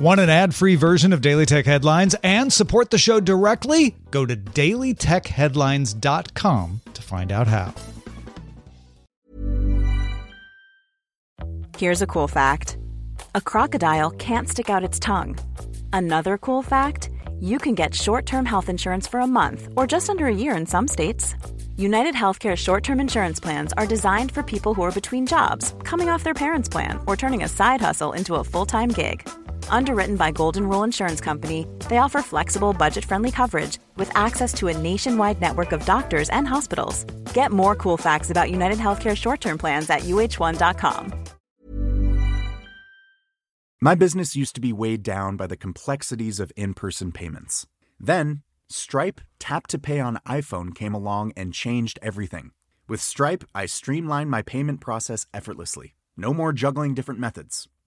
Want an ad free version of Daily Tech Headlines and support the show directly? Go to dailytechheadlines.com to find out how. Here's a cool fact a crocodile can't stick out its tongue. Another cool fact you can get short term health insurance for a month or just under a year in some states. United Healthcare short term insurance plans are designed for people who are between jobs, coming off their parents' plan, or turning a side hustle into a full time gig. Underwritten by Golden Rule Insurance Company, they offer flexible, budget friendly coverage with access to a nationwide network of doctors and hospitals. Get more cool facts about United Healthcare short term plans at uh1.com. My business used to be weighed down by the complexities of in person payments. Then, Stripe Tap to Pay on iPhone came along and changed everything. With Stripe, I streamlined my payment process effortlessly. No more juggling different methods.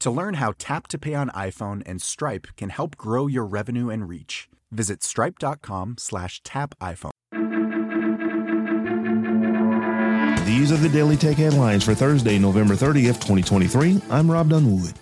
To learn how Tap to Pay on iPhone and Stripe can help grow your revenue and reach, visit stripe.com slash tap iPhone. These are the Daily Tech headlines for Thursday, November 30th, 2023. I'm Rob Dunwood.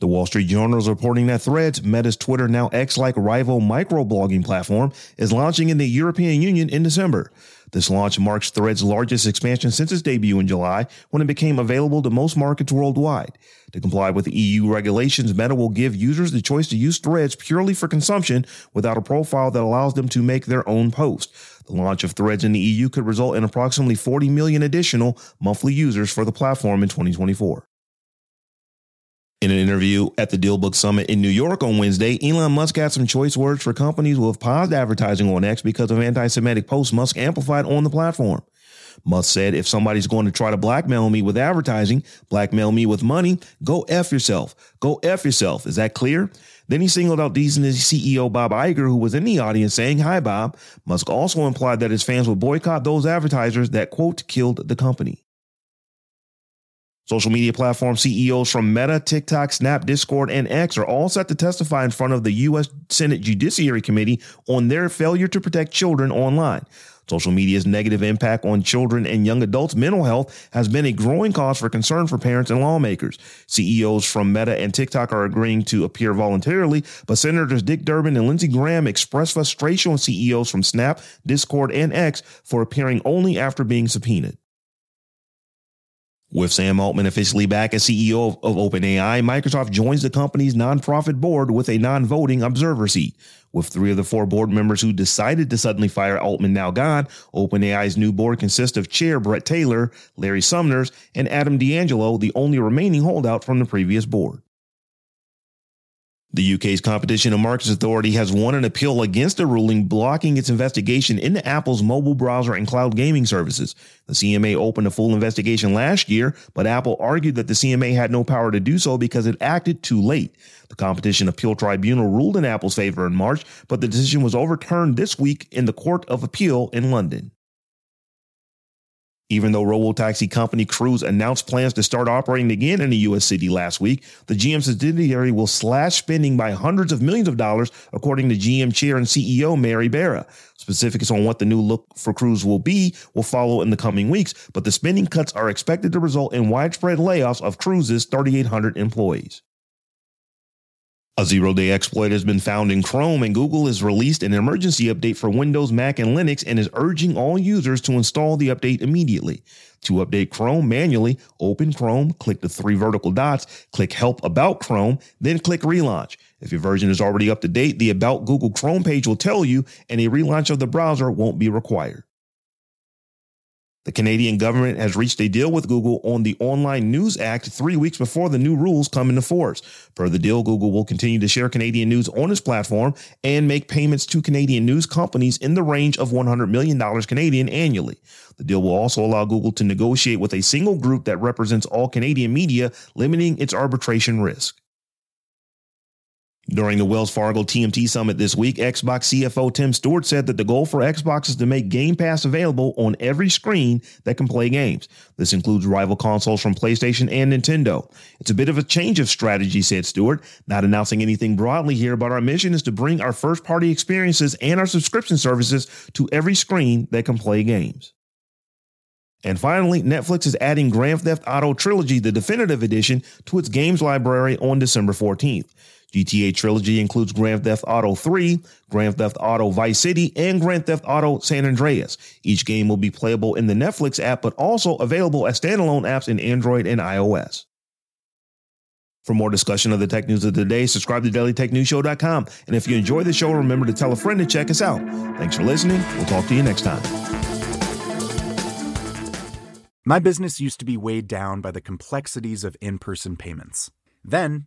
The Wall Street Journal is reporting that Threads, Meta's Twitter now X-like rival microblogging platform, is launching in the European Union in December. This launch marks Threads' largest expansion since its debut in July, when it became available to most markets worldwide. To comply with EU regulations, Meta will give users the choice to use Threads purely for consumption without a profile that allows them to make their own post. The launch of Threads in the EU could result in approximately 40 million additional monthly users for the platform in 2024. In an interview at the DealBook Summit in New York on Wednesday, Elon Musk had some choice words for companies who have paused advertising on X because of anti Semitic posts Musk amplified on the platform. Musk said, if somebody's going to try to blackmail me with advertising, blackmail me with money, go F yourself. Go F yourself. Is that clear? Then he singled out Disney CEO Bob Iger, who was in the audience saying, Hi, Bob. Musk also implied that his fans would boycott those advertisers that, quote, killed the company. Social media platform CEOs from Meta, TikTok, Snap, Discord, and X are all set to testify in front of the U.S. Senate Judiciary Committee on their failure to protect children online. Social media's negative impact on children and young adults' mental health has been a growing cause for concern for parents and lawmakers. CEOs from Meta and TikTok are agreeing to appear voluntarily, but Senators Dick Durbin and Lindsey Graham expressed frustration with CEOs from Snap, Discord, and X for appearing only after being subpoenaed. With Sam Altman officially back as CEO of, of, OpenAI, Microsoft joins the company's nonprofit board with a non voting observer seat. With three of the four board members who decided to suddenly fire Altman now gone, OpenAI's new board consists of Chair Bret Taylor, Larry Summers, and Adam D'Angelo, the only remaining holdout from the previous board. The UK's Competition and Markets Authority has won an appeal against a ruling blocking its investigation into Apple's mobile browser and cloud gaming services. The CMA opened a full investigation last year, but Apple argued that the CMA had no power to do so because it acted too late. The Competition Appeal Tribunal ruled in Apple's favor in March, but the decision was overturned this week in the Court of Appeal in London. Even though robo-taxi company Cruise announced plans to start operating again in a U.S. city last week, the GM subsidiary will slash spending by hundreds of millions of dollars, according to GM chair and CEO Mary Barra. Specifics on what the new look for Cruise will be will follow in the coming weeks, but the spending cuts are expected to result in widespread layoffs of Cruise's 3,800 employees. A zero day exploit has been found in Chrome, and Google has released an emergency update for Windows, Mac, and Linux and is urging all users to install the update immediately. To update Chrome manually, open Chrome, click the three vertical dots, click Help About Chrome, then click Relaunch. If your version is already up to date, the About Google Chrome page will tell you, and a relaunch of the browser won't be required. The Canadian government has reached a deal with Google on the Online News Act three weeks before the new rules come into force. Per the deal, Google will continue to share Canadian news on its platform and make payments to Canadian news companies in the range of $100 million Canadian annually. The deal will also allow Google to negotiate with a single group that represents all Canadian media, limiting its arbitration risk. During the Wells Fargo TMT Summit this week, Xbox CFO Tim Stewart said that the goal for Xbox is to make Game Pass available on every screen that can play games. This includes rival consoles from PlayStation and Nintendo. It's a bit of a change of strategy, said Stewart, not announcing anything broadly here, but our mission is to bring our first party experiences and our subscription services to every screen that can play games. And finally, Netflix is adding Grand Theft Auto Trilogy, the definitive edition, to its games library on December 14th. GTA Trilogy includes Grand Theft Auto 3, Grand Theft Auto Vice City, and Grand Theft Auto San Andreas. Each game will be playable in the Netflix app, but also available as standalone apps in Android and iOS. For more discussion of the tech news of the day, subscribe to dailytechnewsshow.com. And if you enjoy the show, remember to tell a friend to check us out. Thanks for listening. We'll talk to you next time. My business used to be weighed down by the complexities of in person payments. Then,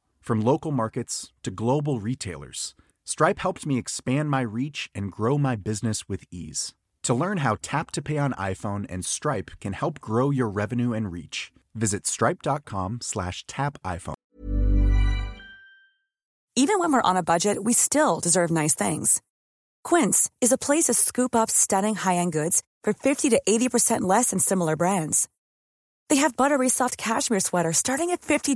From local markets to global retailers, Stripe helped me expand my reach and grow my business with ease. To learn how Tap to Pay on iPhone and Stripe can help grow your revenue and reach, visit stripe.com slash tap iPhone. Even when we're on a budget, we still deserve nice things. Quince is a place to scoop up stunning high-end goods for 50 to 80% less than similar brands. They have buttery soft cashmere sweaters starting at $50